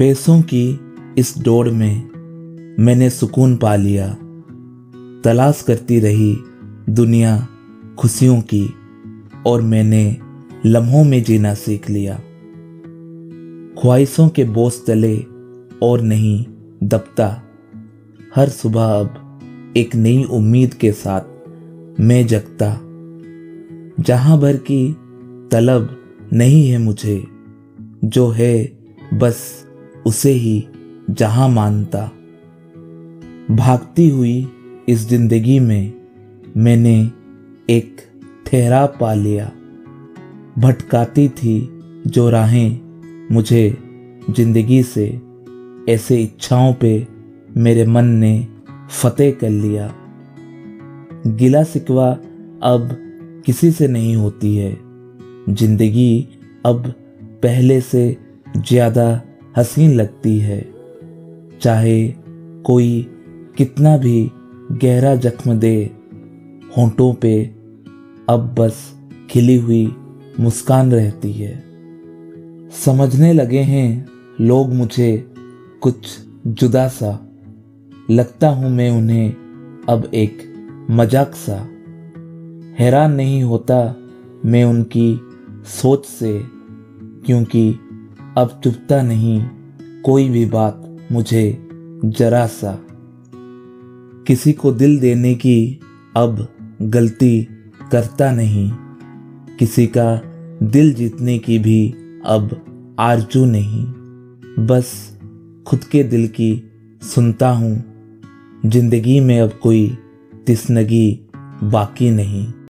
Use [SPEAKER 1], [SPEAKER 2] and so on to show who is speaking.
[SPEAKER 1] पैसों की इस दौड़ में मैंने सुकून पा लिया। तलाश करती रही दुनिया खुशियों की और मैंने लम्हों में जीना सीख लिया। ख्वाहिशों के बोझ तले और नहीं दबता। हर सुबह अब एक नई उम्मीद के साथ मैं जगता। जहाँ भर की तलब नहीं है मुझे, जो है बस उसे ही जहाँ मानता। भागती हुई इस ज़िंदगी में मैंने एक ठहरा पा लिया। भटकाती थी जो राहें मुझे ज़िंदगी से ऐसे इच्छाओं पे मेरे मन ने फतेह कर लिया। गिला सिकवा अब किसी से नहीं होती है। ज़िंदगी अब पहले से ज़्यादा हसीन लगती है। चाहे कोई कितना भी गहरा जख्म दे, होंठों पे अब बस खिली हुई मुस्कान रहती है। समझने लगे हैं लोग मुझे कुछ जुदा सा। लगता हूँ मैं उन्हें अब एक मज़ाक सा। हैरान नहीं होता मैं उनकी सोच से, क्योंकि अब चुपता नहीं, कोई भी बात मुझे जरा सा किसी को दिल देने की अब गलती करता नहीं, किसी का दिल जीतने की भी अब आरज़ू नहीं। बस खुद के दिल की सुनता हूँ, ज़िंदगी में अब कोई तिसनगी बाकी नहीं।